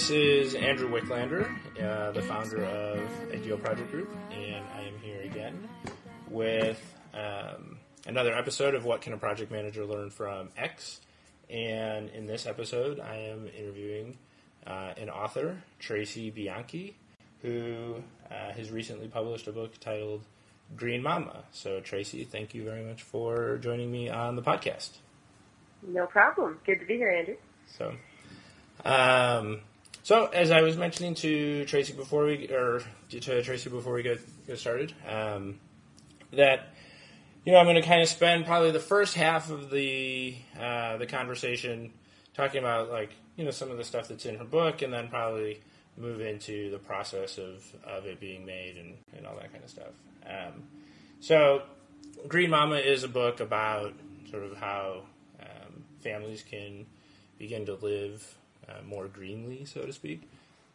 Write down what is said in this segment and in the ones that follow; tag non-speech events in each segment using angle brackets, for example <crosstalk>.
this is Andrew Wicklander, uh, the founder of Ideal Project Group, and I am here again another episode of What Can a Project Manager Learn from X. And in this episode, I am interviewing uh, an author, Tracey Bianchi, who uh, has recently published a book titled Green Mama. So, Tracey, thank you very much for joining me on the podcast. No problem. Good to be here, Andrew. So, um, so as I was mentioning to Tracey before we, or to Tracey before we get, get started, um, that you know I'm going to kind of spend probably the first half of the uh, the conversation talking about like you know some of the stuff that's in her book, and then probably move into the process of, of it being made and, and all that kind of stuff. Um, so, Green Mama is a book about sort of how um, families can begin to live uh, more greenly, so to speak.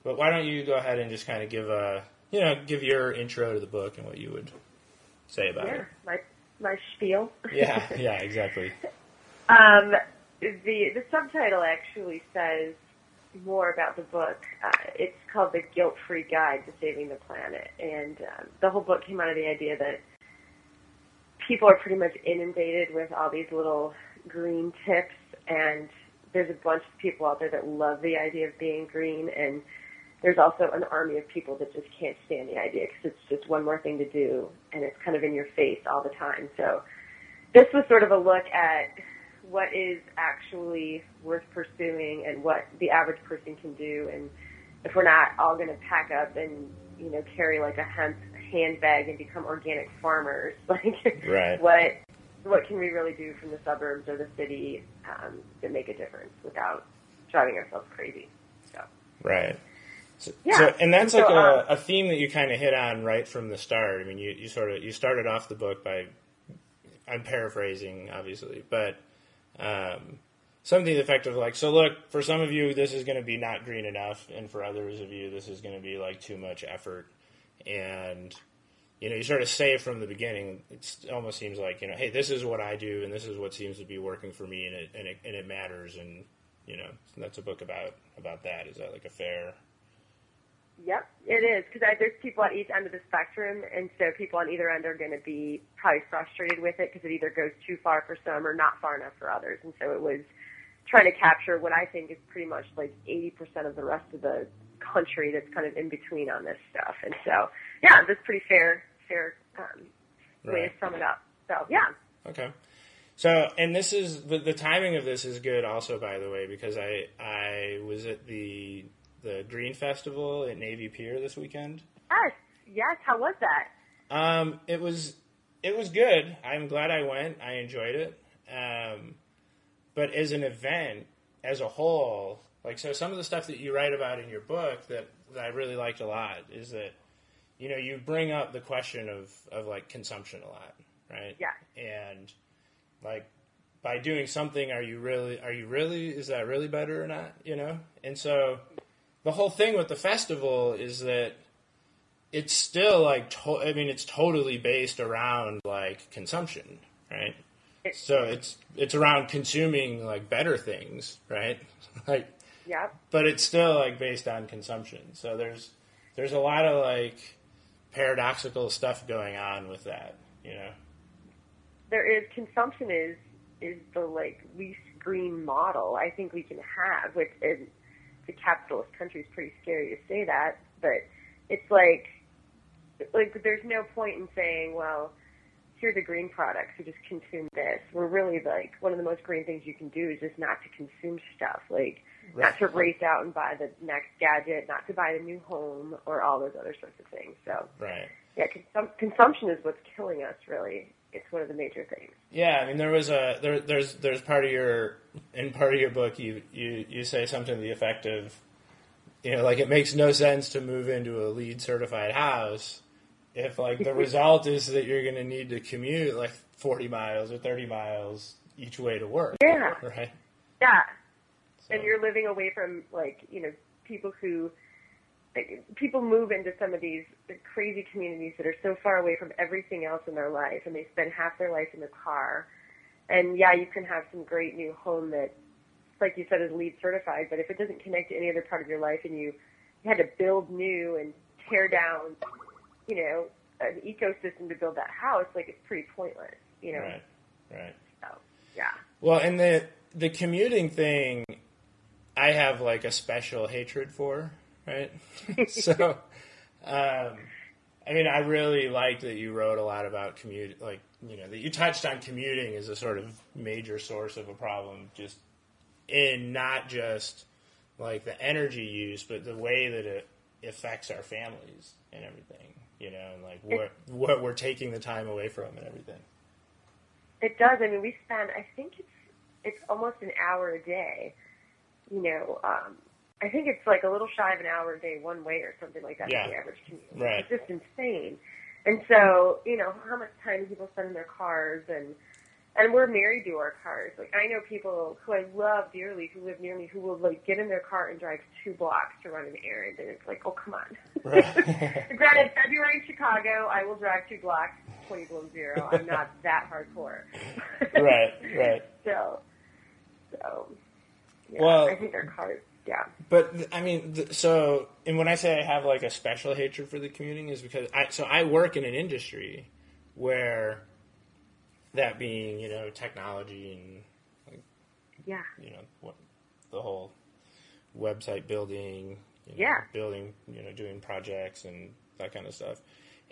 But why don't you go ahead and just kind of give a you know give your intro to the book and what you would say about Yeah, my my spiel. Yeah, <laughs> yeah, exactly. Um, the the subtitle actually says more about the book. Uh, it's called The Guilt Free Guide to Saving the Planet, and um, the whole book came out of the idea that people are pretty much inundated with all these little green tips, and there's a bunch of people out there that love the idea of being green, and there's also an army of people that just can't stand the idea because it's just one more thing to do, and it's kind of in your face all the time. So this was sort of a look at what is actually worth pursuing and what the average person can do and if we're not all going to pack up and you know carry like a hemp handbag and become organic farmers <laughs> like Right. what what can we really do from the suburbs or the city um, to make a difference without driving ourselves crazy so Right. So, Yeah. so- and that's So, like a, a theme that you kind of hit on right from the start. I mean, you, you sort of you started off the book by I'm paraphrasing, obviously, but um, something to the effect of like, so look, for some of you, this is going to be not green enough, and for others of you, this is going to be like too much effort, and you know, you sort of say from the beginning, it almost seems like you know, hey, this is what I do, and this is what seems to be working for me, and it and it, and it matters, and you know, that's a book about about that. Is that like a fair? Yep, it is because there's people at each end of the spectrum, and so people on either end are going to be probably frustrated with it because it either goes too far for some or not far enough for others. And so it was trying to capture what I think is pretty much like 80% of the rest of the country that's kind of in between on this stuff. And so, yeah, that's pretty fair, fair um, way Right. to sum it up. So, yeah, Okay. So, and this is the, the timing of this is good also, by the way, because I I was at the the Green Festival at Navy Pier this weekend. yes, yes. How was that? Um, it was it was good. I'm glad I went. I enjoyed it. Um, but as an event, as a whole, like so, some of the stuff that you write about in your book that, that I really liked a lot is that you know you bring up the question of of like consumption a lot, right? Yeah. And like by doing something, are you really are you really is that really better or not? You know? And so the whole thing with the festival is that it's still like to- I mean it's totally based around like consumption, right? So it's it's around consuming like better things, right? <laughs> like Yep. but it's still like based on consumption. So there's there's a lot of like paradoxical stuff going on with that, you know. there is consumption is is the like least green model I think we can have, which in the capitalist country is pretty scary to say that, but it's like like there's no point in saying, well, here's a green product, so just consume this. We're really like one of the most green things you can do is just not to consume stuff, like not to race out and buy the next gadget, not to buy the new home or all those other sorts of things. So Right. yeah, consum- consumption is what's killing us. Really, it's one of the major things. Yeah, I mean there was a there there's there's part of your in part of your book you you you say something to the effect of you know like it makes no sense to move into a LEED certified house if like the <laughs> result is that you're going to need to commute like 40 miles or 30 miles each way to work. Yeah. Right. Yeah. So- And you're living away from like you know people who people move into some of these crazy communities that are so far away from everything else in their life, and they spend half their life in the car. And yeah, you can have some great new home that, like you said, is LEED certified, but if it doesn't connect to any other part of your life, and you, you had to build new and tear down, you know, an ecosystem to build that house, like it's pretty pointless, you know. Right. Right. So yeah. Well, and the the commuting thing, I have like a special hatred for, right? <laughs> so, um, I mean, I really like that you wrote a lot about commute, like you know that you touched on commuting as a sort of major source of a problem, just in not just like the energy use, but the way that it affects our families and everything, you know, and like what what we're taking the time away from and everything. It does. I mean, we spend. I think it's it's almost an hour a day. You know, um, I think it's like a little shy of an hour a day one way or something like that Yeah. for the average commute. Right. It's just insane. And so, you know, how much time do people spend in their cars and and we're married to our cars. Like I know people who I love dearly who live near me who will like get in their car and drive two blocks to run an errand and it's like, oh come on. Right. <laughs> <laughs> Granted, February in Chicago, I will drive two blocks, twenty below zero. I'm not that hardcore. right. Right. <laughs> So, so yeah, Well- I think their cars. Yeah, But I mean, so and when I say I have like a special hatred for the commuting is because I so I work in an industry where that being you know technology and yeah, you know what the whole website building, you know, Yeah. building you know doing projects and that kind of stuff.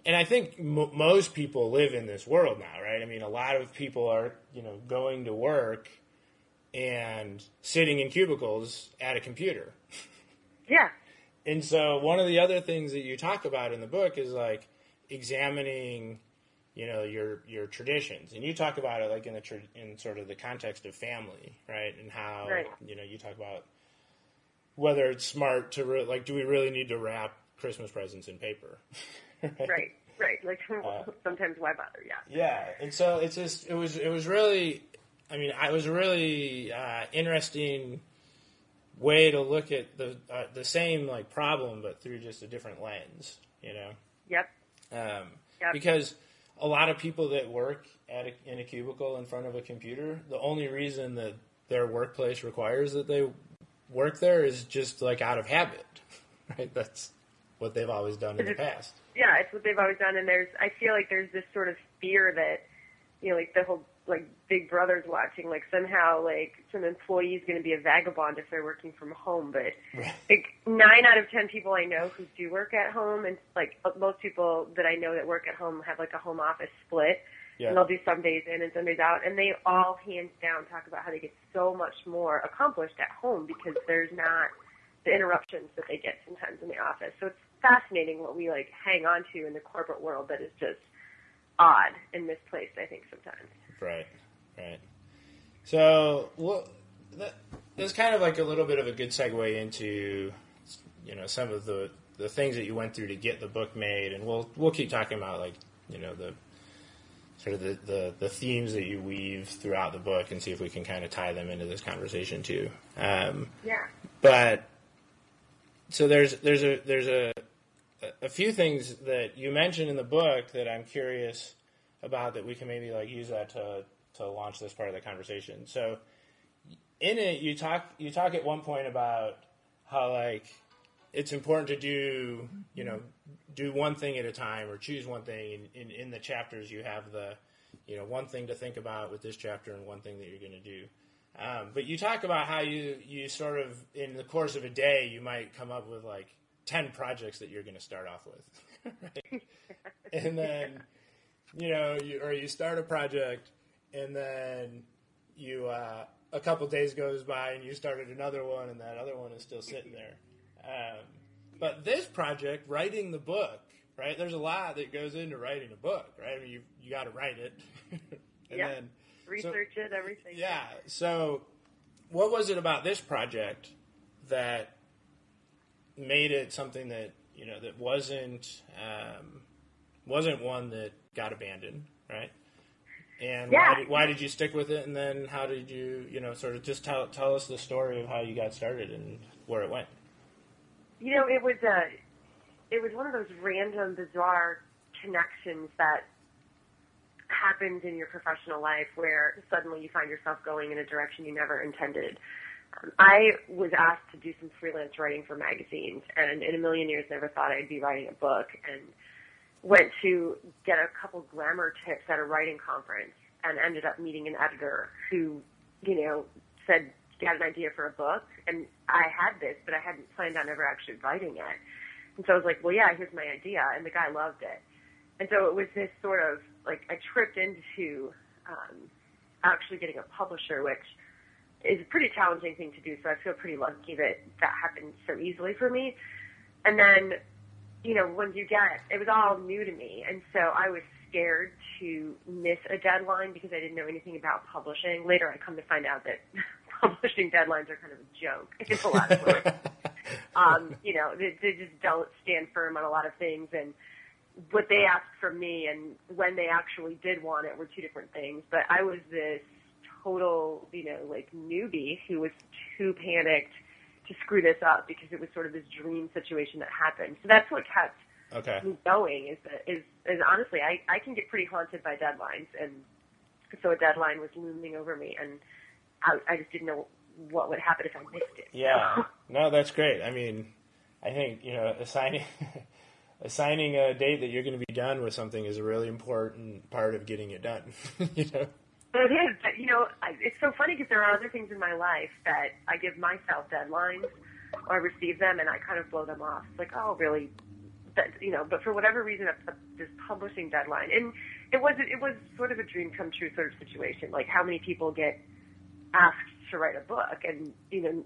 And I think m- most people live in this world now, right? I mean, a lot of people are you know going to work and sitting in cubicles at a computer. yeah, And so one of the other things that you talk about in the book is like examining, you know, your your traditions, and you talk about it like in the tr- in sort of the context of family, right? And how Right. you know you talk about whether it's smart to re- like, do we really need to wrap Christmas presents in paper? <laughs> right, right. Like <laughs> Uh, sometimes why bother? Yeah, Yeah, and so it's just it was it was really, I mean, it was a really uh, interesting way to look at the uh, the same like problem, but through just a different lens, you know, yep, um, Yep. because a lot of people that work at a, in a cubicle in front of a computer, the only reason that their workplace requires that they work there is just like out of habit, <laughs> right? That's what they've always done in the past. yeah. It's what they've always done, and there's. I feel like there's this sort of fear that, you know, like the whole like Big Brother's watching, like somehow like some employee's going to be a vagabond if they're working from home, but Right. like nine out of ten people I know who do work at home, and like uh, most people that I know that work at home have like a home office split, Yeah. and they'll do some days in and some days out, and they all hands down talk about how they get so much more accomplished at home because there's not the interruptions that they get sometimes in the office. So it's fascinating what we like hang on to in the corporate world that is just odd and misplaced. I think sometimes. Right, right. So, well, that, that's kind of like a little bit of a good segue into, you know, some of the the things that you went through to get the book made, and we'll we'll keep talking about like you know the sort of the, the, the themes that you weave throughout the book, and see if we can kind of tie them into this conversation too. Um, Yeah. but so there's there's a there's a a few things that you mentioned in the book that I'm curious about that we can maybe like use that to to launch this part of the conversation. So in it you talk you talk at one point about how like it's important to do you know do one thing at a time or choose one thing in, in, in the chapters you have the you know one thing to think about with this chapter and one thing that you're going to do um, but you talk about how you you sort of in the course of a day you might come up with like 10 projects that you're going to start off with <laughs> right? and then you know you, or you start a project and then you uh, a couple days goes by and you started another one and that other one is still sitting there um, but this project writing the book right there's a lot that goes into writing a book right i mean you, you got to write it <laughs> and Yeah. then Research it, everything. yeah. So, what was it about this project that made it something that you know that wasn't um, wasn't one that got abandoned, right? And Yeah. why, did, why did you stick with it? And then how did you, you know, sort of just tell tell us the story of how you got started and where it went. You know, it was a, it was one of those random, bizarre connections that happens in your professional life where suddenly you find yourself going in a direction you never intended. Um, I was asked to do some freelance writing for magazines, and in a million years never thought I'd be writing a book. And went to get a couple grammar tips at a writing conference, and ended up meeting an editor who, you know, said, "You got an idea for a book?" And I had this, but I hadn't planned on ever actually writing it. And so I was like, "Well, yeah, here's my idea," and the guy loved it. And so it was this sort of like I tripped into um, actually getting a publisher, which is a pretty challenging thing to do. So I feel pretty lucky that that happened so easily for me. And then, you know, when you get it was all new to me, and so I was scared to miss a deadline because I didn't know anything about publishing. Later, I come to find out that <laughs> publishing deadlines are kind of a joke <laughs> in a lot of ways. <laughs> um, you know, they, they just don't stand firm on a lot of things, and what they asked from me and when they actually did want it were two different things. But I was this total, you know, like newbie who was too panicked to screw this up because it was sort of this dream situation that happened. So that's what kept Okay. me going is that is is honestly I, I can get pretty haunted by deadlines and so a deadline was looming over me and I, I just didn't know what would happen if I missed it. Yeah. <laughs> No, that's great. I mean, I think you know assigning <laughs> assigning a date that you're going to be done with something is a really important part of getting it done. <laughs> you know. It is, but you know, I, it's so funny because there are other things in my life that I give myself deadlines or I receive them and I kind of blow them off. It's like, oh, really? That, you know, but for whatever reason, a, a, this publishing deadline, and it was it was sort of a dream come true sort of situation. Like how many people get asked to write a book, and you know,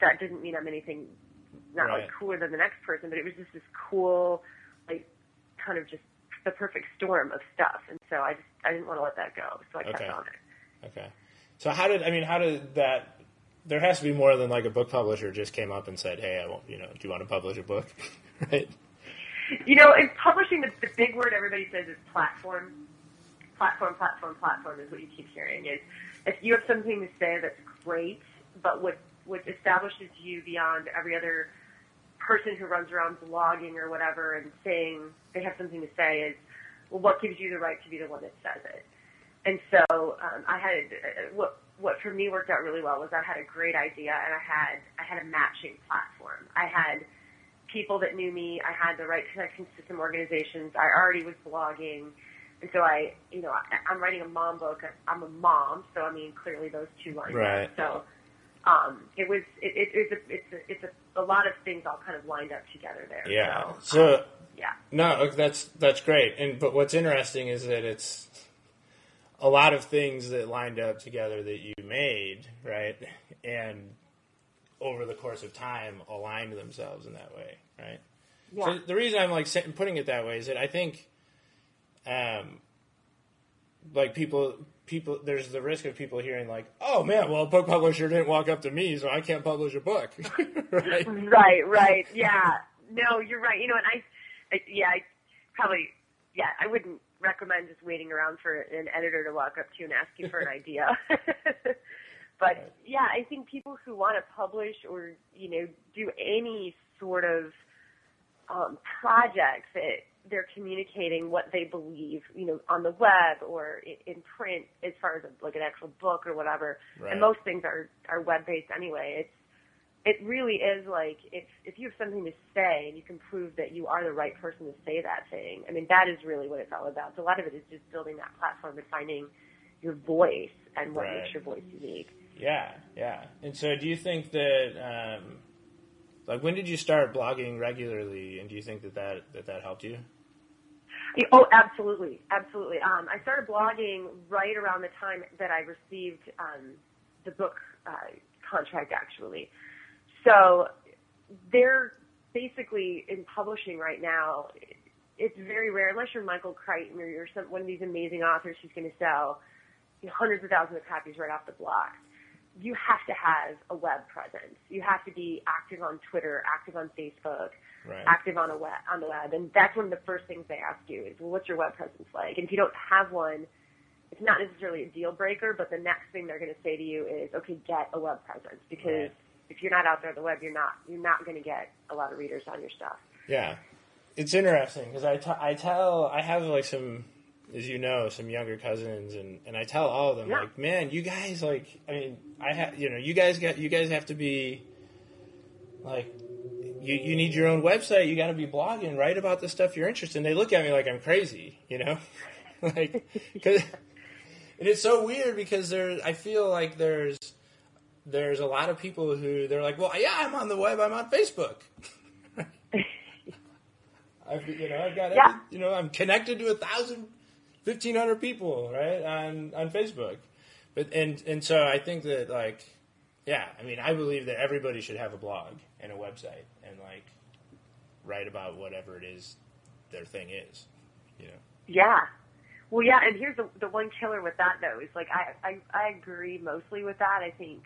that didn't mean I'm anything not Right. like cooler than the next person, but it was just this cool, like, kind of just the perfect storm of stuff. And so I just I didn't want to let that go, so I kept Okay. on it. Okay. So how did I mean? How did that? There has to be more than like a book publisher just came up and said, "Hey, I want you know, do you want to publish a book?" <laughs> right. You know, in publishing, the, the big word everybody says is platform. Platform, platform, platform is what you keep hearing. Is if you have something to say that's great, but what what establishes you beyond every other person who runs around blogging or whatever and saying they have something to say is, well, what gives you the right to be the one that says it? And so um, I had uh, what what for me worked out really well was I had a great idea and I had I had a matching platform. I had people that knew me. I had the right connections to some organizations. I already was blogging. And so I, you know, I, I'm writing a mom book. I'm a mom, so I mean, clearly those two lines. Right. So um, it was, it, it, it's a, it's a, it's a, a lot of things all kind of lined up together there. Yeah. So, So yeah. no, that's that's great. And but what's interesting is that it's a lot of things that lined up together that you made, right? And over the course of time, aligned themselves in that way, right? Yeah. So the reason I'm like putting it that way is that I think, um, like people, people, there's the risk of people hearing like, "Oh man, well, a book publisher didn't walk up to me, so I can't publish a book," <laughs> right? Right, right. Yeah. No, you're right. You know, and I, I yeah, I probably, yeah, I wouldn't recommend just waiting around for an editor to walk up to you and ask you for an <laughs> idea. <laughs> but yeah, I think people who want to publish or, you know, do any sort of um, project that they're communicating what they believe, you know, on the web or in print as far as a, like an actual book or whatever. Right. And most things are, are web based anyway. It's, it really is like if if you have something to say and you can prove that you are the right person to say that thing. I mean, that is really what it's all about. So a lot of it is just building that platform and finding your voice and what Right. makes your voice unique. Yeah, yeah. And so, do you think that, um, like, when did you start blogging regularly, and do you think that that that, that helped you? Oh, absolutely, absolutely. Um, I started blogging right around the time that I received um, the book uh, contract, actually. So they're basically in publishing right now. It's very rare, unless you're Michael Crichton or you're some, one of these amazing authors who's going to sell you know, hundreds of thousands of copies right off the block. you have to have a web presence. You have to be active on Twitter, active on Facebook, Right. active on a web on the web, and that's one of the first things they ask you is, well, what's your web presence like? And if you don't have one, it's not necessarily a deal breaker, but the next thing they're going to say to you is, okay, get a web presence because Right. If you're not out there on the web, you're not you're not going to get a lot of readers on your stuff. Yeah, it's interesting because I, t- I tell I have like some, as you know, some younger cousins, and, and I tell all of them Yeah. like, man, you guys like, I mean, I have you know, you guys got you guys have to be like. You, you need your own website. You got to be blogging, write about the stuff you're interested in. They look at me like I'm crazy, you know, <laughs> like, cause, and it's so weird because there, I feel like there's, there's a lot of people who they're like, well, yeah, I'm on the web, I'm on Facebook. <laughs> I've you know I've got Yeah. every, you know I'm connected to a thousand, fifteen hundred people right on on Facebook, but and and so I think that like yeah I mean I believe that everybody should have a blog and a website and like write about whatever it is their thing is, you know. Yeah. Well, yeah, and here's the the one killer with that though is like I I, I agree mostly with that. I think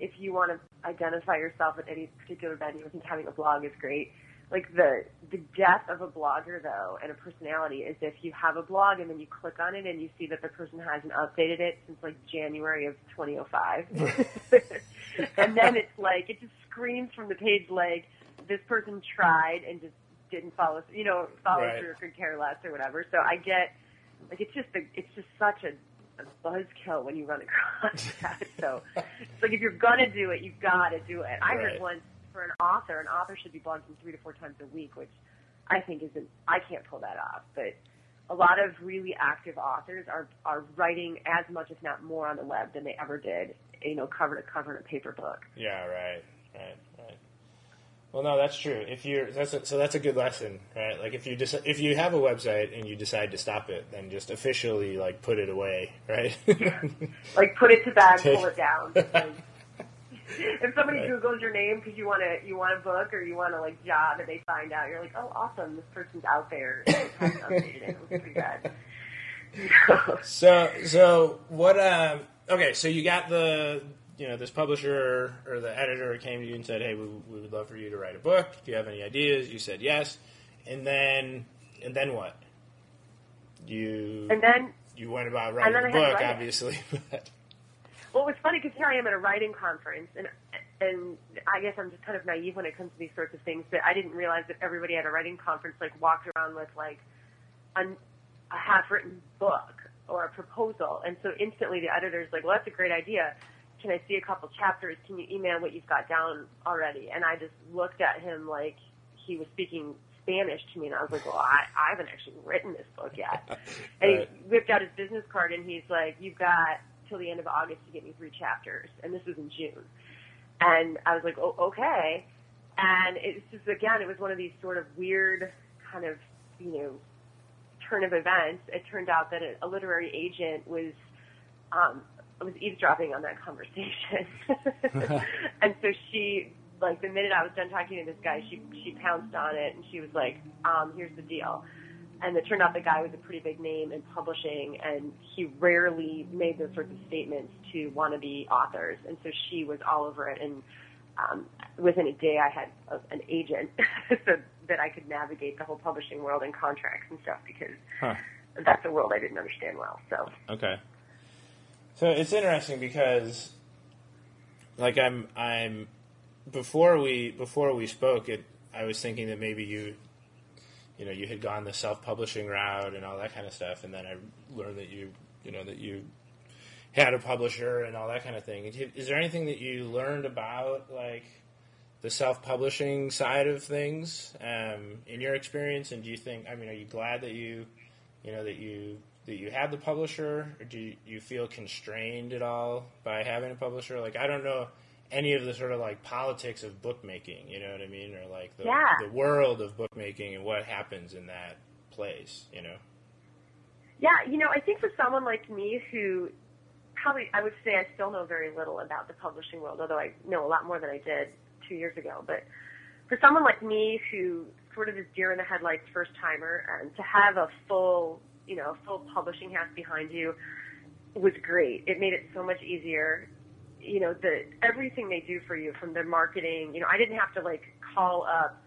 if you want to identify yourself at any particular venue, I think having a blog is great. Like the the death of a blogger though and a personality is if you have a blog and then you click on it and you see that the person hasn't updated it since like January of 2005, <laughs> and then it's like it just screams from the page like this person tried and just didn't follow, you know, follow Right. through or could care less or whatever. So I get like it's just a, it's just such a, a buzzkill when you run across <laughs> that. So it's like if you're gonna do it, you've got to do it. I Right. heard once for an author, an author should be blogging three to four times a week, which I think isn't. I can't pull that off, but. A lot of really active authors are are writing as much, if not more, on the web than they ever did, you know, cover to cover in a paper book. Yeah, right, right, right. Well, no, that's true. If you're that's a, so that's a good lesson, right? Like if you deci- if you have a website and you decide to stop it, then just officially like put it away, right? <laughs> Like put it to bed, pull it down. <laughs> Like, if somebody Right. Googles your name because you want to you want a book or you want a like job and they find out, you're like, oh, awesome, this person's out there. it hasn't updated it. It was pretty bad. <laughs> so so what? Um, okay, so you got the you know this publisher or the editor came to you and said, hey, we, we would love for you to write a book. Do you have any ideas? You said yes, and then and then what? You and then you went about writing the I had to book, obviously. <laughs> but- Well, it was funny because here I am at a writing conference, and and I guess I'm just kind of naive when it comes to these sorts of things. But I didn't realize that everybody at a writing conference like walked around with like a, a half-written book or a proposal, and so instantly the editor's like, "Well, that's a great idea. Can I see a couple chapters? Can you email what you've got down already?" And I just looked at him like he was speaking Spanish to me, and I was like, "Well, I, I haven't actually written this book yet." <laughs> And Right. he whipped out his business card and he's like, "You've got till the end of August to get me three chapters." And this was in June, and I was like, "Oh, okay." And it's just again, it was one of these sort of weird kind of you know turn of events. It turned out that a, a literary agent was um, was eavesdropping on that conversation, <laughs> and so she. Like the minute I was done talking to this guy, she she pounced on it and she was like, um, "Here's the deal." and it turned out the guy was a pretty big name in publishing, and he rarely made those sorts of statements to wannabe authors. And so she was all over it, and um, within a day, I had a, an agent <laughs> so that I could navigate the whole publishing world and contracts and stuff because Huh. that's a world I didn't understand well. So Okay. So it's interesting because, like, I'm I'm before we before we spoke, it I was thinking that maybe you, you know, you had gone the self publishing route and all that kind of stuff, and then I learned that you, you know, that you had a publisher and all that kind of thing. Is there anything that you learned about like the self publishing side of things um, in your experience? And do you think? I mean, are you glad that you you know that you that you have the publisher or do you, you feel constrained at all by having a publisher like i don't know any of the sort of like politics of bookmaking you know what i mean or like the, Yeah. the world of bookmaking and what happens in that place you know Yeah, you know, I think for someone like me who probably I would say I still know very little about the publishing world, although I know a lot more than I did two years ago. But for someone like me who sort of is deer in the headlights first timer and to have a full you know, a full publishing house behind you was great. It made it so much easier you know, the everything they do for you from their marketing. You know, I didn't have to like call up,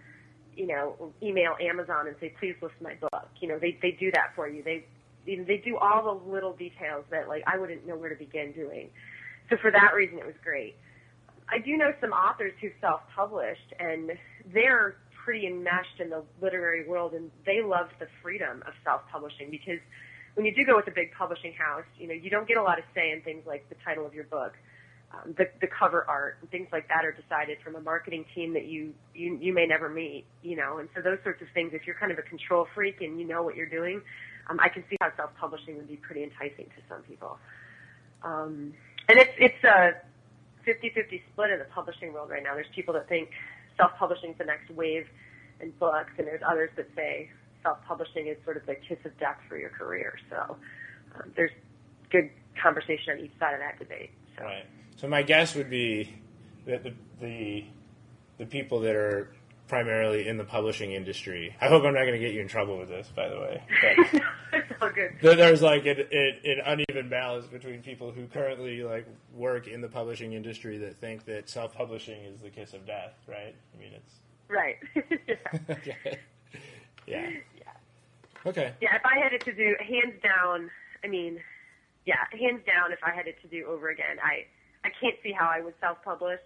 you know, email Amazon and say, please list my book. You know, they they do that for you. They you know, they do all the little details that like I wouldn't know where to begin doing. So for that reason, it was great. I do know some authors who self-published, and they're pretty enmeshed in the literary world, and they love the freedom of self-publishing because when you do go with a big publishing house, you know, you don't get a lot of say in things like the title of your book. Um, the, the cover art and things like that are decided from a marketing team that you, you you may never meet, you know, and so those sorts of things. If you're kind of a control freak and you know what you're doing, um, I can see how self-publishing would be pretty enticing to some people. Um, and it's it's a 50-50 split in the publishing world right now. There's people that think self-publishing is the next wave in books, and there's others that say self-publishing is sort of the kiss of death for your career. So um, there's good conversation on each side of that debate. So. Right. So my guess would be that the the, the people that are primarily in the publishing industry. I hope I'm not going to get you in trouble with this, by the way. But <laughs> it's all good. there's like an, an, uneven balance between people who currently like work in the publishing industry that think that self-publishing is the kiss of death, right? I mean, it's right. <laughs> yeah. <laughs> okay. Yeah. Yeah. Okay. Yeah. If I had it to do, hands down. I mean, yeah, hands down. If I had it to do over again, I I can't see how I would self-publish.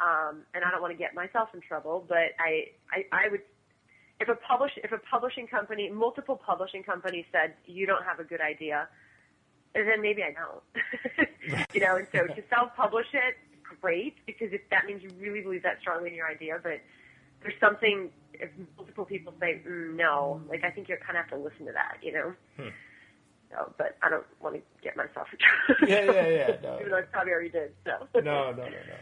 Um, and I don't want to get myself in trouble, but I, I, I would, if a publish, if a publishing company, multiple publishing companies said you don't have a good idea, then maybe I don't. <laughs> you know, and so to self-publish it, great, because if that means you really believe that strongly in your idea, but there's something if multiple people say mm, no, like I think you kind of have to listen to that, you know. Hmm. So, but I don't want to get myself in trouble. Yeah, yeah, yeah. No. <laughs> Even though I probably already did. So. no, no, no, no.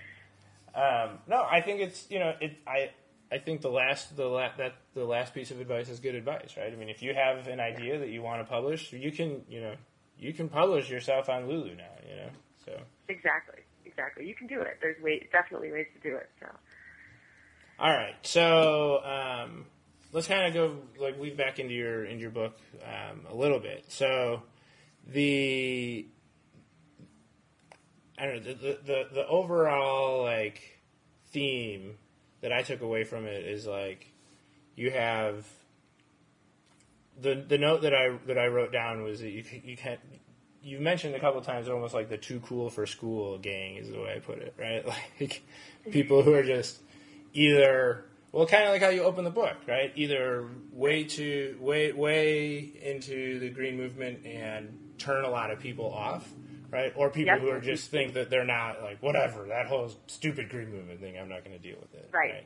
Um, no, I think it's you know it. I I think the last the la- that the last piece of advice is good advice, right? I mean, if you have an idea that you want to publish, you can you know you can publish yourself on Lulu now, you know. So exactly, exactly, you can do it. There's way definitely ways to do it. So. All right, so um, let's kind of go like weave back into your into your book um, a little bit. So the I don't know the, the the overall like theme that I took away from it is like you have the the note that I that I wrote down was that you you can't you mentioned a couple times almost like the too cool for school gang is the way I put it right? <laughs> Like people who are just either well kind of like how you open the book right? Either way too way way into the green movement and turn a lot of people off right? Or people Yep. who are just think that they're not like whatever that whole stupid green movement thing. I'm not going to deal with it. Right.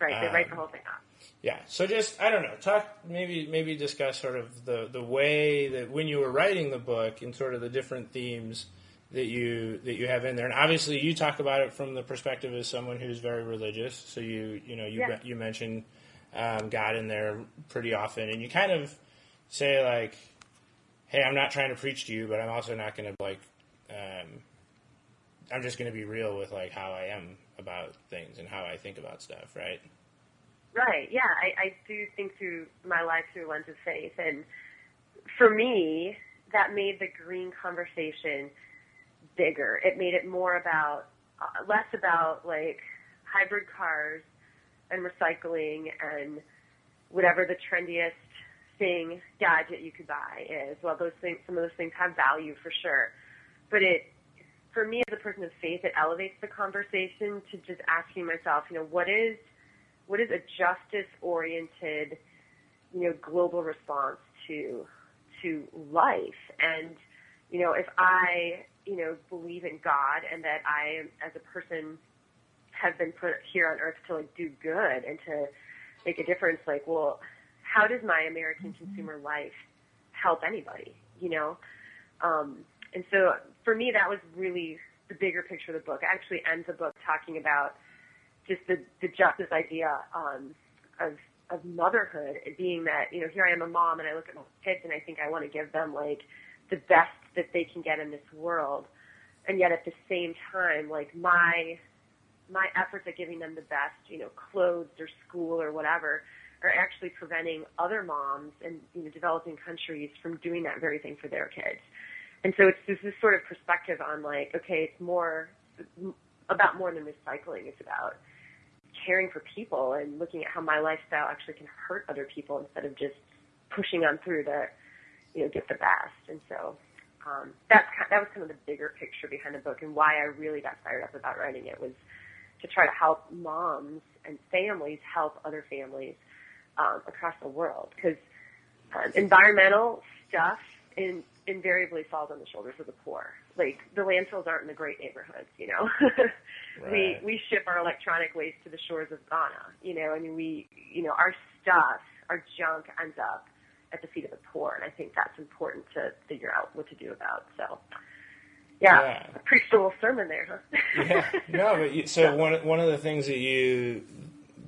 Right, they Um, write the whole thing off. Yeah. So just I don't know. Talk maybe maybe discuss sort of the the way that when you were writing the book and sort of the different themes that you that you have in there. And obviously you talk about it from the perspective as someone who's very religious. So you you know you Yeah. you mention um, God in there pretty often, and you kind of say like, "Hey, I'm not trying to preach to you, but I'm also not going to like." Um, I'm just going to be real with like how I am about things and how I think about stuff, right? Right. Yeah, I, I do think through my life through lens of faith, and for me, that made the green conversation bigger. It made it more about uh, less about like hybrid cars and recycling and whatever the trendiest thing gadget you could buy is. Well, those things, some of those things have value for sure, but it for me as a person of faith, it elevates the conversation to just asking myself, you know, what is what is a justice oriented, you know, global response to to life? And, you know, if I, you know, believe in God and that I as a person have been put here on earth to like do good and to make a difference, like, well, how does my American consumer life help anybody? You know? Um, and so for me, that was really the bigger picture of the book. It actually ends the book talking about just the, the justice idea um, of of motherhood being that you know here I am a mom and I look at my kids and I think I want to give them like the best that they can get in this world, and yet at the same time like my my efforts at giving them the best you know clothes or school or whatever are actually preventing other moms in you know developing countries from doing that very thing for their kids. And so it's just this sort of perspective on like, okay, it's more about more than recycling. It's about caring for people and looking at how my lifestyle actually can hurt other people instead of just pushing on through to, you know, get the best. And so um, that's kind that was kind of the bigger picture behind the book and why I really got fired up about writing it was to try to help moms and families help other families um, across the world because um, environmental stuff in, invariably falls on the shoulders of the poor. Like the landfills aren't in the great neighborhoods, you know. <laughs> Right. we we ship our electronic waste to the shores of Ghana, you know, I mean, we you know our stuff, our junk ends up at the feet of the poor, and I think that's important to figure out what to do about. So. Yeah, Yeah. I preached a little sermon there, huh? yeah, <laughs> no, but you, so one one of the things that you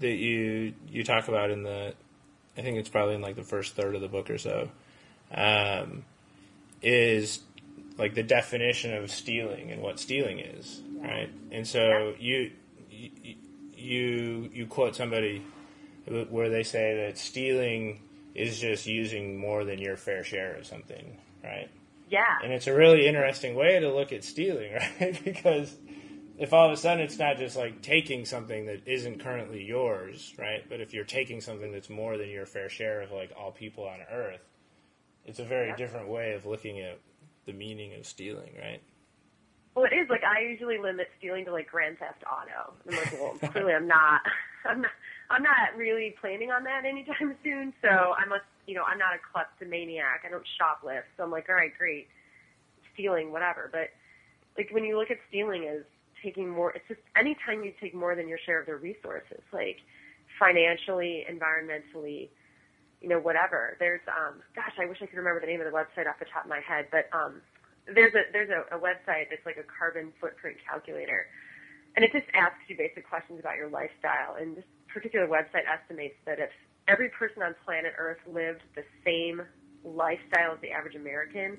that you you talk about in the, I think it's probably in like the first third of the book or so, um, is like the definition of stealing and what stealing is, right? And so you you you you quote somebody where they say that stealing is just using more than your fair share of something, right? Yeah. And it's a really interesting way to look at stealing, <laughs> right? because if all of a sudden it's not just like taking something that isn't currently yours, right? But if you're taking something that's more than your fair share of like all people on earth, it's a very Yeah. different way of looking at the meaning of stealing, right? Well, it is like I usually limit stealing to like Grand Theft Auto. I'm like, well, clearly I'm not, <laughs> I'm not, I'm not really planning on that anytime <laughs> soon. So I must, you know, I'm not a kleptomaniac. I don't shoplift. So I'm like, all right, great, stealing, whatever. But like when you look at stealing as taking more, it's just anytime you take more than your share of the resources, like financially, environmentally, you know, whatever. There's, um, gosh, I wish I could remember the name of the website off the top of my head, but um, there's a there's a, a website that's like a carbon footprint calculator, and it just asks you basic questions about your lifestyle. And this particular website estimates that if every person on planet Earth lived the same lifestyle as the average American,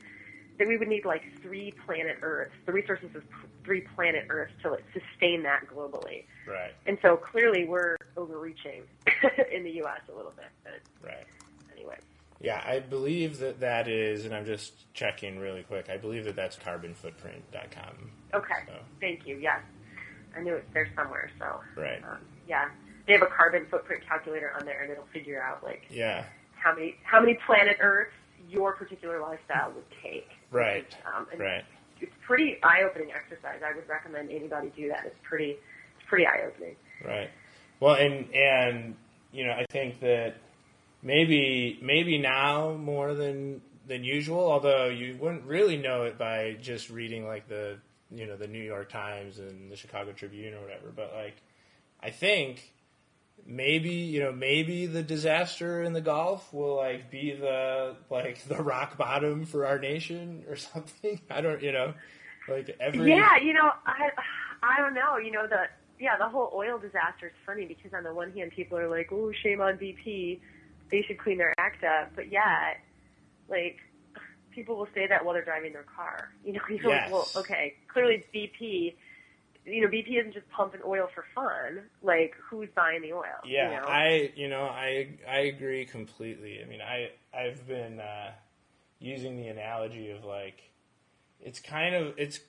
that we would need like three planet Earths, the resources of three planet Earths to like, sustain that globally. Right, And so clearly we're overreaching <laughs> in the U.S. a little bit. But right. anyway, Yeah, I believe that that is, and I'm just checking really quick. I believe that that's carbonfootprint.com. okay, So, thank you. Yes, I knew it's there somewhere. So right. um, yeah, they have a carbon footprint calculator on there, and it'll figure out like Yeah, how many how many planet Earths your particular lifestyle would take. right, Um, right. It's pretty eye-opening exercise. I would recommend anybody do that. It's pretty it's pretty eye-opening. Right. Well, and and you know, I think that maybe maybe now more than than usual, although you wouldn't really know it by just reading like the you know the New York Times and the Chicago Tribune or whatever. But like, I think maybe you know maybe the disaster in the Gulf will like be the like <laughs> the rock bottom for our nation or <laughs> something. I don't you know like every Yeah, you know, I I don't know. You know the yeah the whole oil disaster is funny because on the one hand people are like, oh shame on BP, they should clean their act up, but yet like people will say that while they're driving their car. You know, <laughs> you're Yes. like, well, okay, clearly BP. You know, BP isn't just pumping oil for fun. Like, who's buying the oil? Yeah, you know? I you know I I agree completely. I mean, I I've been uh, using the analogy of like it's kind of it's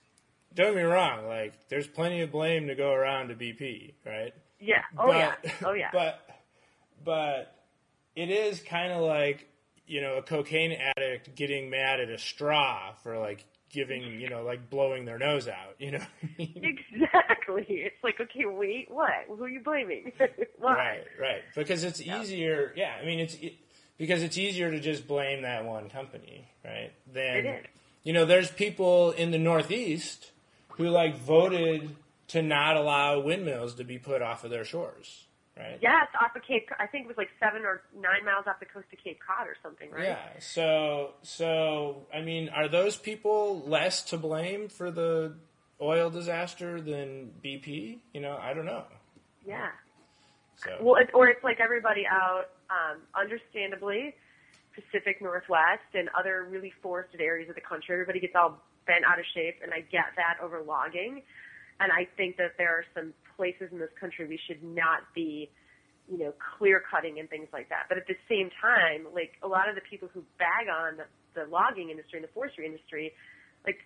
don't get me wrong, like there's plenty of blame to go around to BP, right? yeah. Oh but, yeah. Oh yeah. But oh, <laughs> but it is kind of like you know a cocaine addict getting mad at a straw for like giving you know like blowing their nose out. You know. what I mean? <laughs> Exactly. It's like, okay, wait, what? Who are you blaming? <laughs> Why? Right, right. Because it's easier. Yeah, I mean, it's it, because it's easier to just blame that one company, right? Than you know, there's people in the Northeast who like voted to not allow windmills to be put off of their shores, right? Yes, off of Cape. I think it was like seven or nine miles off the coast of Cape Cod or something, right? Yeah. So, so I mean, are those people less to blame for the oil disaster than BP? You know, I don't know. Yeah. So, Well, it, or it's like everybody out, um, understandably, Pacific Northwest and other really forested areas of the country. Everybody gets all bent out of shape, and I get that over logging. And I think that there are some places in this country we should not be, you know, clear cutting and things like that. But at the same time, like a lot of the people who bag on the, the logging industry and the forestry industry, like,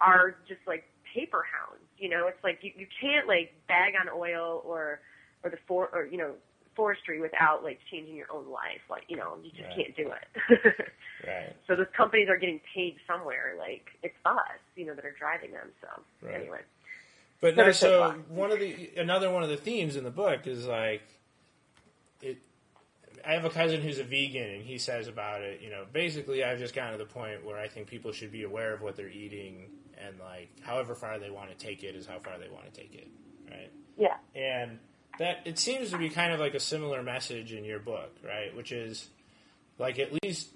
are just like paper hounds. You know, it's like you, you can't like bag on oil or or the for or you know forestry without like changing your own life. Like you know, you just Right. can't do it. Right. <laughs> So those companies are getting paid somewhere. Like it's us, you know, that are driving them. So Right. anyway, But no, so one of the another one of the themes in the book is like it. I have a cousin who's a vegan, and he says about it. You know, basically, I've just gotten to the point where I think people should be aware of what they're eating, and like however far they want to take it is how far they want to take it, right? yeah, And that it seems to be kind of like a similar message in your book, right? Which is like at least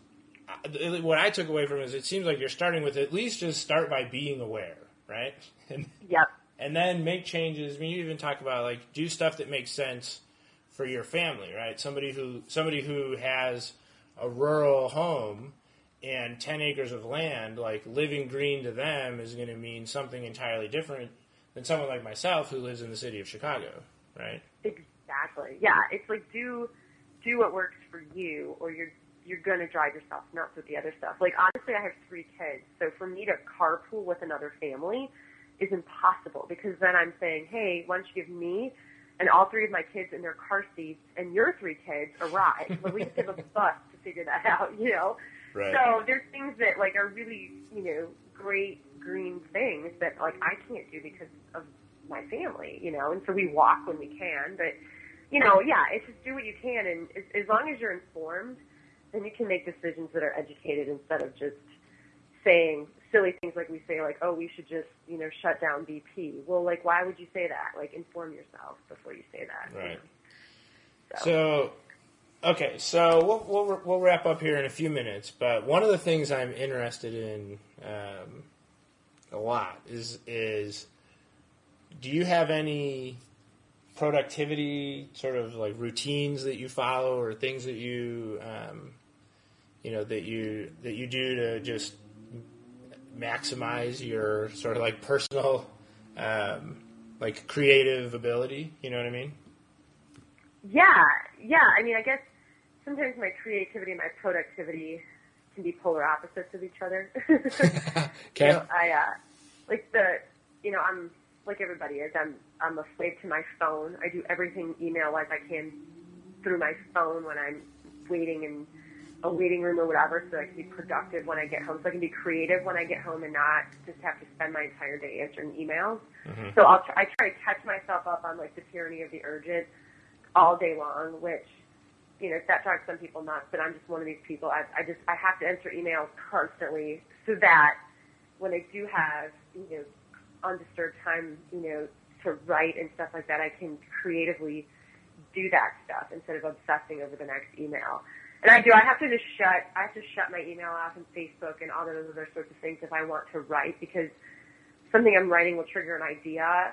what I took away from it is it seems like you're starting with at least just start by being aware, right? <laughs> And yep, and then make changes. I mean, you even talk about like do stuff that makes sense for your family, right? Somebody who somebody who has a rural home and ten acres of land, like living green to them is going to mean something entirely different than someone like myself who lives in the city of Chicago, right? Exactly. Yeah, it's like do do what works for you, or you're you're gonna drive yourself nuts with the other stuff. Like honestly, I have three kids, so for me to carpool with another family is impossible because then I'm saying, hey, why don't you give me and all three of my kids in their car seats and your three kids a ride? But we just have a <laughs> bus to figure that out, you know. Right. So there's things that like are really, you know, great green things that like I can't do because of my family, you know. And so we walk when we can, but you know, yeah, it's just do what you can, and as, as long as you're informed, then you can make decisions that are educated instead of just saying silly things like we say, like, oh, we should just, you know, shut down BP. Well, like, why would you say that? Like, inform yourself before you say that. you Right. know? So, okay, so we'll, we'll we'll wrap up here in a few minutes. But one of the things I'm interested in um, a lot is is do you have any productivity sort of like routines that you follow or things that you um, you know that you that you do to just maximize your sort of like personal um, like creative ability you know what i mean Yeah, yeah. I mean, I guess sometimes my creativity and my productivity can be polar opposites of each other. <laughs> <laughs> okay know, I uh, like the, you know, I'm like everybody is. I'm I'm a slave to my phone. I do everything email wise I can through my phone when I'm waiting in a waiting room or whatever, so I can be productive when I get home. So I can be creative when I get home and not just have to spend my entire day answering emails. Mm-hmm. So I'll try, I try to catch myself up on like the tyranny of the urgent all day long, which you know that drives some people nuts. But I'm just one of these people. I, I just I have to answer emails constantly so that when I do have you know undisturbed time, you know, to write and stuff like that, I can creatively do that stuff instead of obsessing over the next email. And I do. I have to just shut. I have to shut my email off and Facebook and all those other sorts of things if I want to write because something I'm writing will trigger an idea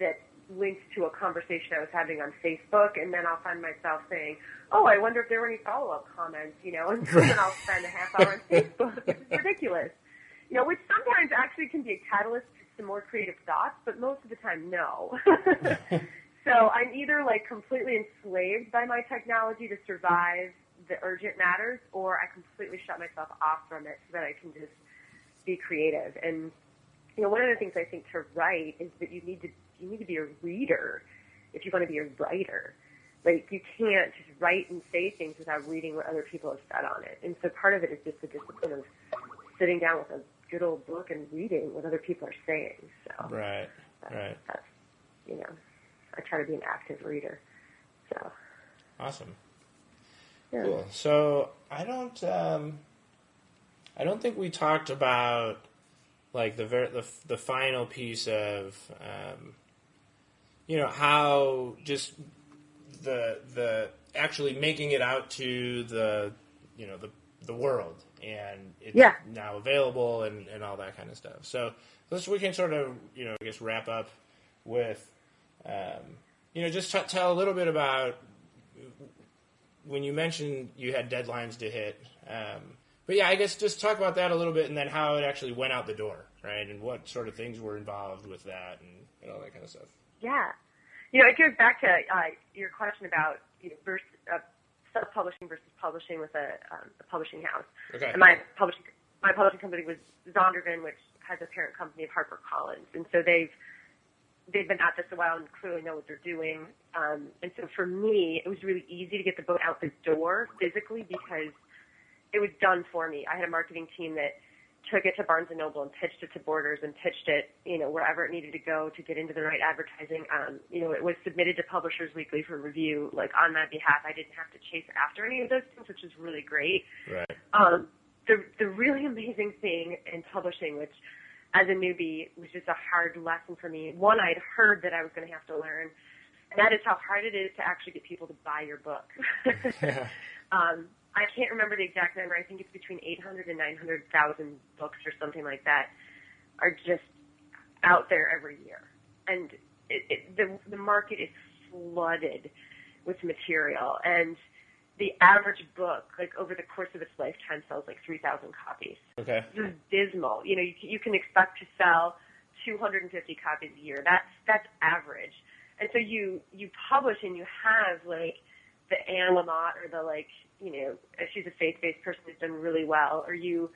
that links to a conversation I was having on Facebook, and then I'll find myself saying, "Oh, I wonder if there were any follow-up comments," you know, <laughs> and <laughs> then I'll spend a half hour on Facebook. It's ridiculous, you know, which sometimes actually can be a catalyst some more creative thoughts, but most of the time, no. <laughs> so I'm either like completely enslaved by my technology to survive the urgent matters, or I completely shut myself off from it so that I can just be creative. And you know, one of the things I think to write is that you need to you need to be a reader if you want to be a writer. Like you can't just write and say things without reading what other people have said on it. And so part of it is just the discipline of sitting down with a good old book and reading what other people are saying. So Right, right. that's you know, I try to be an active reader. So Awesome. yeah. Cool. So I don't, um, I don't think we talked about like the ver- the the final piece of, um, you know, how just the the actually making it out to the you know the the world and it's Yeah. now available and, and all that kind of stuff. So let's we can sort of you know I guess wrap up with um, you know just t- tell a little bit about when you mentioned you had deadlines to hit. Um, but yeah, I guess just talk about that a little bit and then how it actually went out the door, right? And what sort of things were involved with that and, and all that kind of stuff. Yeah. You know, it goes back to uh, your question about you know, versus, self-publishing versus publishing with a, um, a publishing house. Okay. And my publishing my publishing company was Zondervan, which has a parent company of HarperCollins, and so they've they've been at this a while and clearly know what they're doing. Um, and so for me, it was really easy to get the book out the door physically because it was done for me. I had a marketing team that took it to Barnes and Noble and pitched it to Borders and pitched it, you know, wherever it needed to go to get into the right advertising. Um, you know, it was submitted to Publishers Weekly for review, like on my behalf. I didn't have to chase after any of those things, which was really great. Right. Um, the the really amazing thing in publishing, which as a newbie was just a hard lesson for me. One, I'd heard that I was going to have to learn, and that is how hard it is to actually get people to buy your book. <laughs> <laughs> um, I can't remember the exact number. I think it's between 800 and 900,000 books or something like that are just out there every year. And it, it, the, the market is flooded with material. And the average book, like over the course of its lifetime, sells like 3,000 copies. Okay. This is dismal. You know, you, you can expect to sell 250 copies a year. That's, that's average. And so you, you publish and you have like the Anne Lamott or the like, you know, she's a faith-based person who's done really well, or you,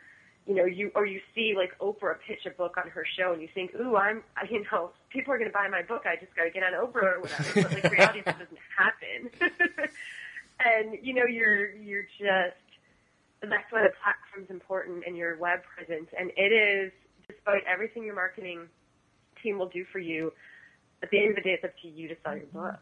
you know, you or you see like Oprah pitch a book on her show, and you think, ooh, I'm, you know, people are going to buy my book. I just got to get on Oprah or whatever. But like reality, that doesn't happen. <laughs> and you know, you're you're just that's why the platform's important and your web presence. And it is, despite everything your marketing team will do for you, at the end of the day, it's up to you to sell your book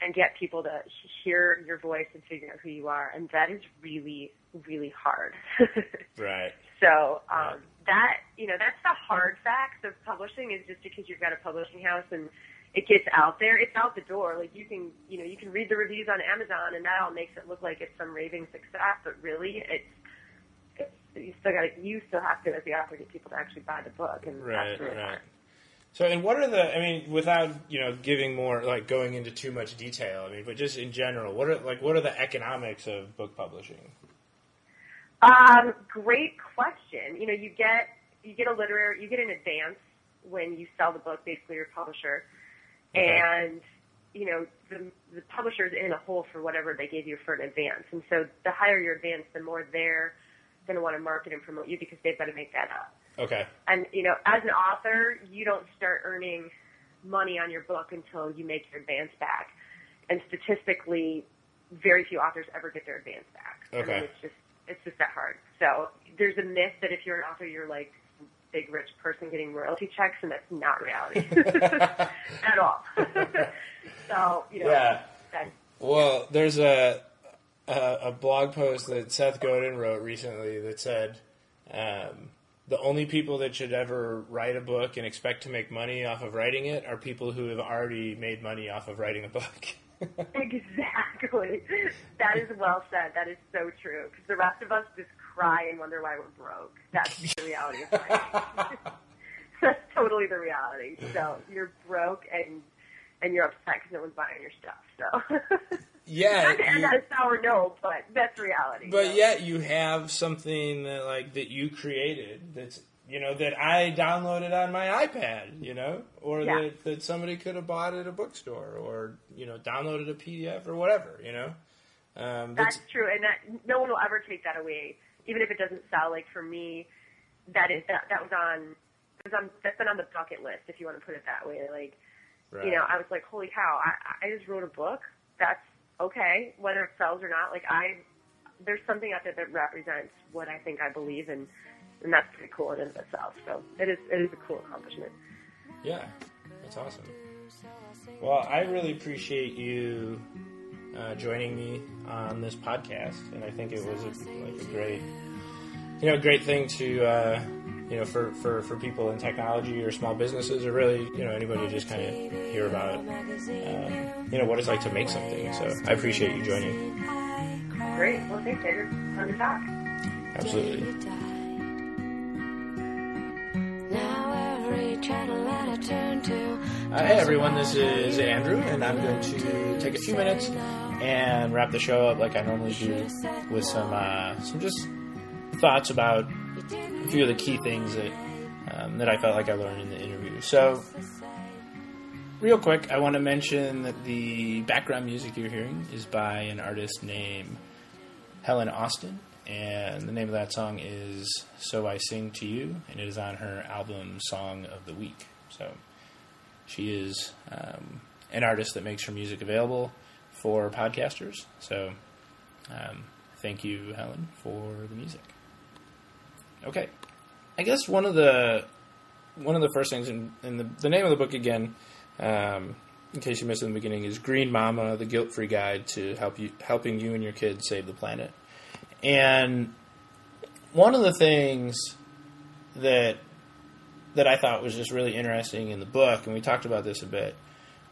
and get people to hear your voice and figure out who you are. And that is really, really hard. <laughs> right. So um, that you know that's the hard facts of publishing is just because you've got a publishing house and it gets out there, it's out the door. Like you can you know you can read the reviews on Amazon and that all makes it look like it's some raving success, but really it's. it's you still got to, you still have to, as the author, get people to actually buy the book, and Right, that's really right. hard. So, and what are the? I mean, without you know giving more like going into too much detail. I mean, but just in general, what are like what are the economics of book publishing? Um, great question. You know, you get you get a literary you get an advance when you sell the book, basically your publisher, Okay. and you know the the publisher's in a hole for whatever they gave you for an advance. And so the higher your advance, the more they're going to want to market and promote you because they've got to make that up. Okay. And you know, as an author, you don't start earning money on your book until you make your advance back. And statistically, very few authors ever get their advance back. I Okay. mean, it's just it's just that hard. So there's a myth that if you're an author, you're like some big rich person getting royalty checks, and that's not reality <laughs> <laughs> at all. <laughs> so you know, Yeah. Well, there's a, a a blog post that Seth Godin wrote recently that said um, the only people that should ever write a book and expect to make money off of writing it are people who have already made money off of writing a book. <laughs> Exactly. That is well said. That is so true. Because the rest of us just cry and wonder why we're broke. That's the reality of life. <laughs> That's totally the reality. So you're broke and and you're upset because no one's buying your stuff. So <laughs> yeah, not to end on a sour note, but that's reality. but So, yet you have something that like that you created that's you know that I downloaded on my iPad, you know, or Yeah. that that somebody could have bought at a bookstore, or you know, downloaded a PDF or whatever, you know. Um, That's true, and that no one will ever take that away, even if it doesn't sell. Like for me, that is that, that was on. It was on, that's been on the bucket list, if you want to put it that way. Like, right. you know, I was like, holy cow, I, I just wrote a book. That's okay, whether it sells or not. Like, I, there's something out there that represents what I think I believe in, and that's pretty cool in and of itself. So it is, it is a cool accomplishment. Yeah, that's awesome. Well, I really appreciate you uh, joining me on this podcast, and I think it was a, like a great, you know, great thing to, uh, you know, for, for, for people in technology or small businesses, or really, you know, anybody to just kind of hear about, um, you know, what it's like to make something. So I appreciate you joining. Great. Well, thanks, Andrew. Fun to talk. Absolutely. Now every channel that I turn to. Uh, hey everyone, this is Andrew, and I'm going to take a few minutes and wrap the show up like I normally do with some uh, some just thoughts about few of the key things that um, that I felt like I learned in the interview. So, real quick, I want to mention that the background music you're hearing is by an artist named Helen Austin, and the name of that song is "So I Sing to You," and it is on her album "Song of the Week." So She is um, an artist that makes her music available for podcasters. So, um, thank you, Helen, for the music. Okay, I guess one of the one of the first things in, the, the name of the book again, um, in case you missed it in the beginning, is Green Mama: The Guilt Free Guide to help you helping you and your kids save the planet. And one of the things that that I thought was just really interesting in the book, and we talked about this a bit,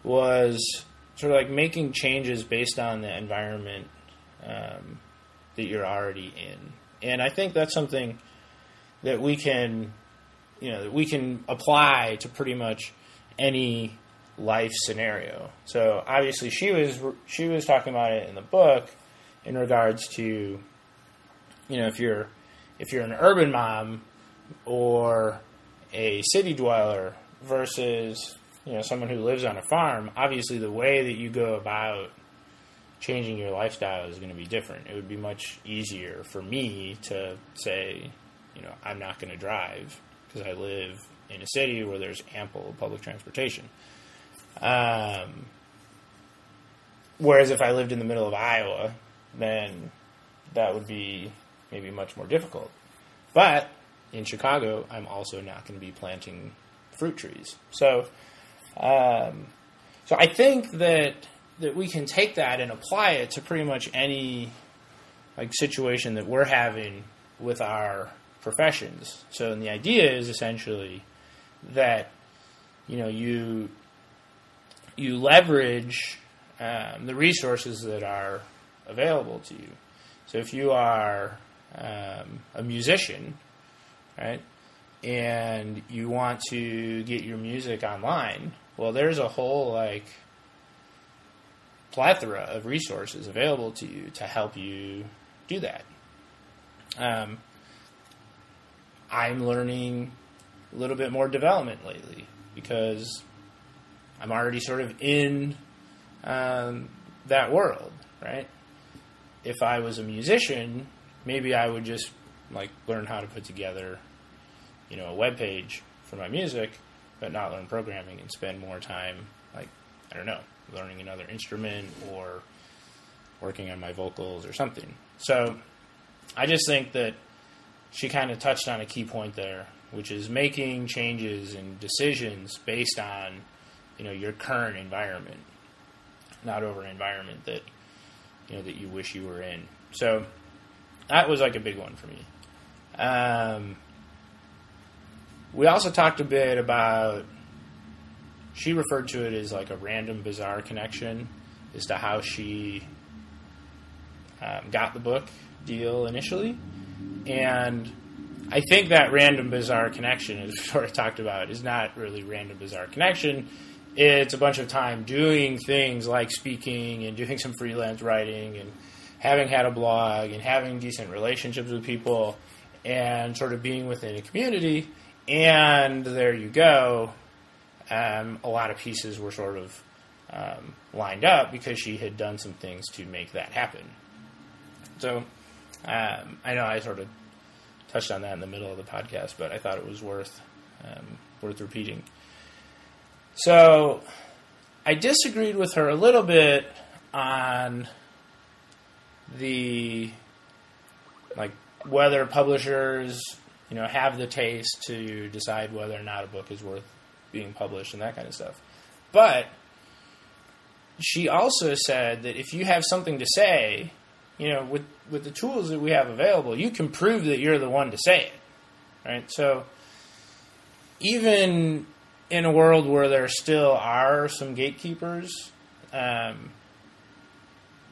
was sort of like making changes based on the environment um, that you're already in. And I think that's something that we can, you know, that we can apply to pretty much any life scenario. So obviously, she was she was talking about it in the book in regards to, you know, if you're if you're an urban mom or a city dweller versus you know someone who lives on a farm, obviously the way that you go about changing your lifestyle is going to be different. It would be much easier for me to say, you know, I'm not going to drive because I live in a city where there's ample public transportation. Um, whereas if I lived in the middle of Iowa, then that would be maybe much more difficult. But in Chicago, I'm also not going to be planting fruit trees. So, um, so I think that that we can take that and apply it to pretty much any like situation that we're having with our professions. So, the idea is essentially that you know you you leverage um, the resources that are available to you. So, if you are um, a musician, right? And you want to get your music online. Well, there's a whole like plethora of resources available to you to help you do that. Um, I'm learning a little bit more development lately because I'm already sort of in um, that world, right? If I was a musician, maybe I would just like learn how to put together, you know, a web page for my music, but not learn programming and spend more time like I don't know, learning another instrument or working on my vocals or something. So I just think that she kind of touched on a key point there, which is making changes and decisions based on, you know, your current environment, not over an environment that, you know, that you wish you were in. So that was like a big one for me. Um, we also talked a bit about. She referred to it as like a random bizarre connection as to how she um, got the book deal initially, and I think that random bizarre connection, as we sort of talked about, is not really random bizarre connection. It's a bunch of time doing things like speaking and doing some freelance writing and having had a blog and having decent relationships with people and sort of being within a community. And there you go. Um, a lot of pieces were sort of um, lined up because she had done some things to make that happen. So um, I know I sort of touched on that in the middle of the podcast, but I thought it was worth um, worth repeating. So I disagreed with her a little bit on the like whether publishers you know have the taste to decide whether or not a book is worth being published and that kind of stuff. But she also said that if you have something to say, you know, with with the tools that we have available, you can prove that you're the one to say it. Right? So even in a world where there still are some gatekeepers, um,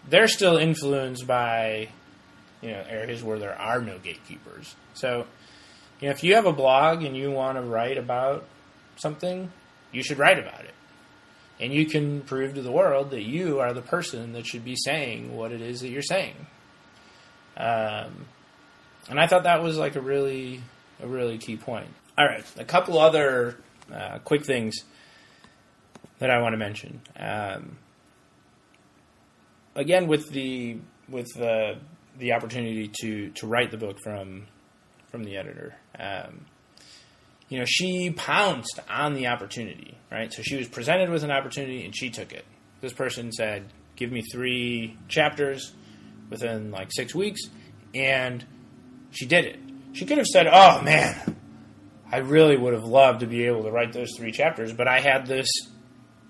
they're still influenced by you know areas where there are no gatekeepers. So, you know, if you have a blog and you want to write about something, you should write about it. And you can prove to the world that you are the person that should be saying what it is that you're saying. Um, and I thought that was like a really, a really key point. All right, a couple other uh, quick things that I want to mention. Um, again, with the with the the opportunity to to write the book from from the editor. Um, you know, she pounced on the opportunity, right? So she was presented with an opportunity and she took it. This person said, "Give me three chapters within like six weeks," and she did it. She could have said, "Oh man, I really would have loved to be able to write those three chapters, but I had this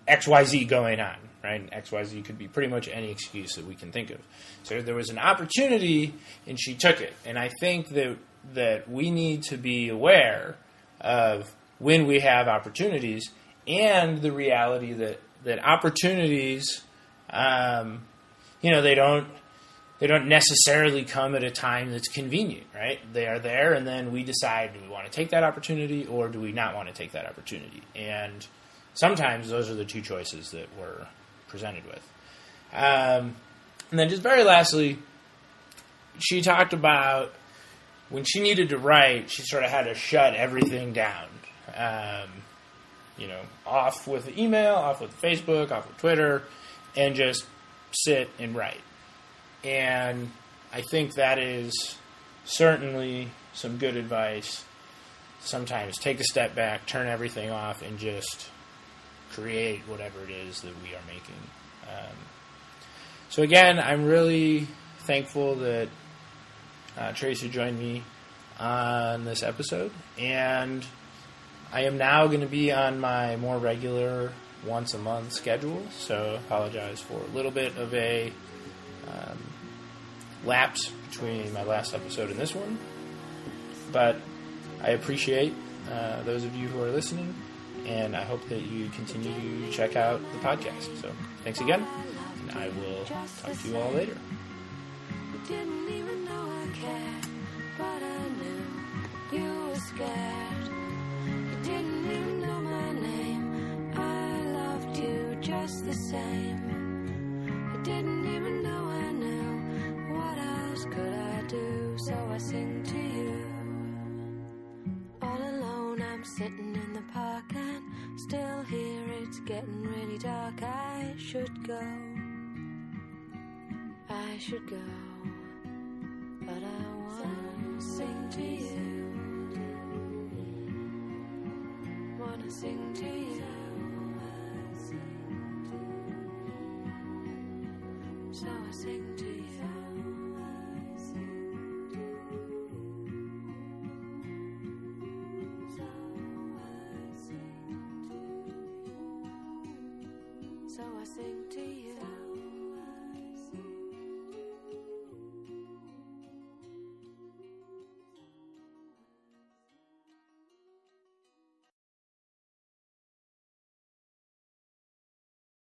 X Y Z going on." Right? And X Y Z could be pretty much any excuse that we can think of. So there was an opportunity, and she took it. And I think that that we need to be aware of when we have opportunities and the reality that that opportunities, um, you know, they don't they don't necessarily come at a time that's convenient, right? They are there, and then we decide do we want to take that opportunity or do we not want to take that opportunity? And sometimes those are the two choices that we're presented with. Um, and then just very lastly, she talked about when she needed to write, she sort of had to shut everything down. Um, you know, off with the email, off with Facebook, off with Twitter, and just sit and write. And I think that is certainly some good advice. Sometimes take a step back, turn everything off, and just create whatever it is that we are making. Um, so, again, I'm really thankful that uh, Tracey joined me on this episode, and I am now going to be on my more regular once a month schedule. So apologize for a little bit of a um, lapse between my last episode and this one, but I appreciate uh, those of you who are listening, and I hope that you continue to check out the podcast. So thanks again, and I will talk to you all later. But I knew you were scared. You didn't even know my name. I loved you just the same. Didn't even know I knew. What else could I do? So I sing to you. All alone, I'm sitting in the park and still here. It's getting really dark. I should go. I should go. But I wanna sing to you. Wanna sing to you. So I sing to you. I sing to sing. So I sing to you.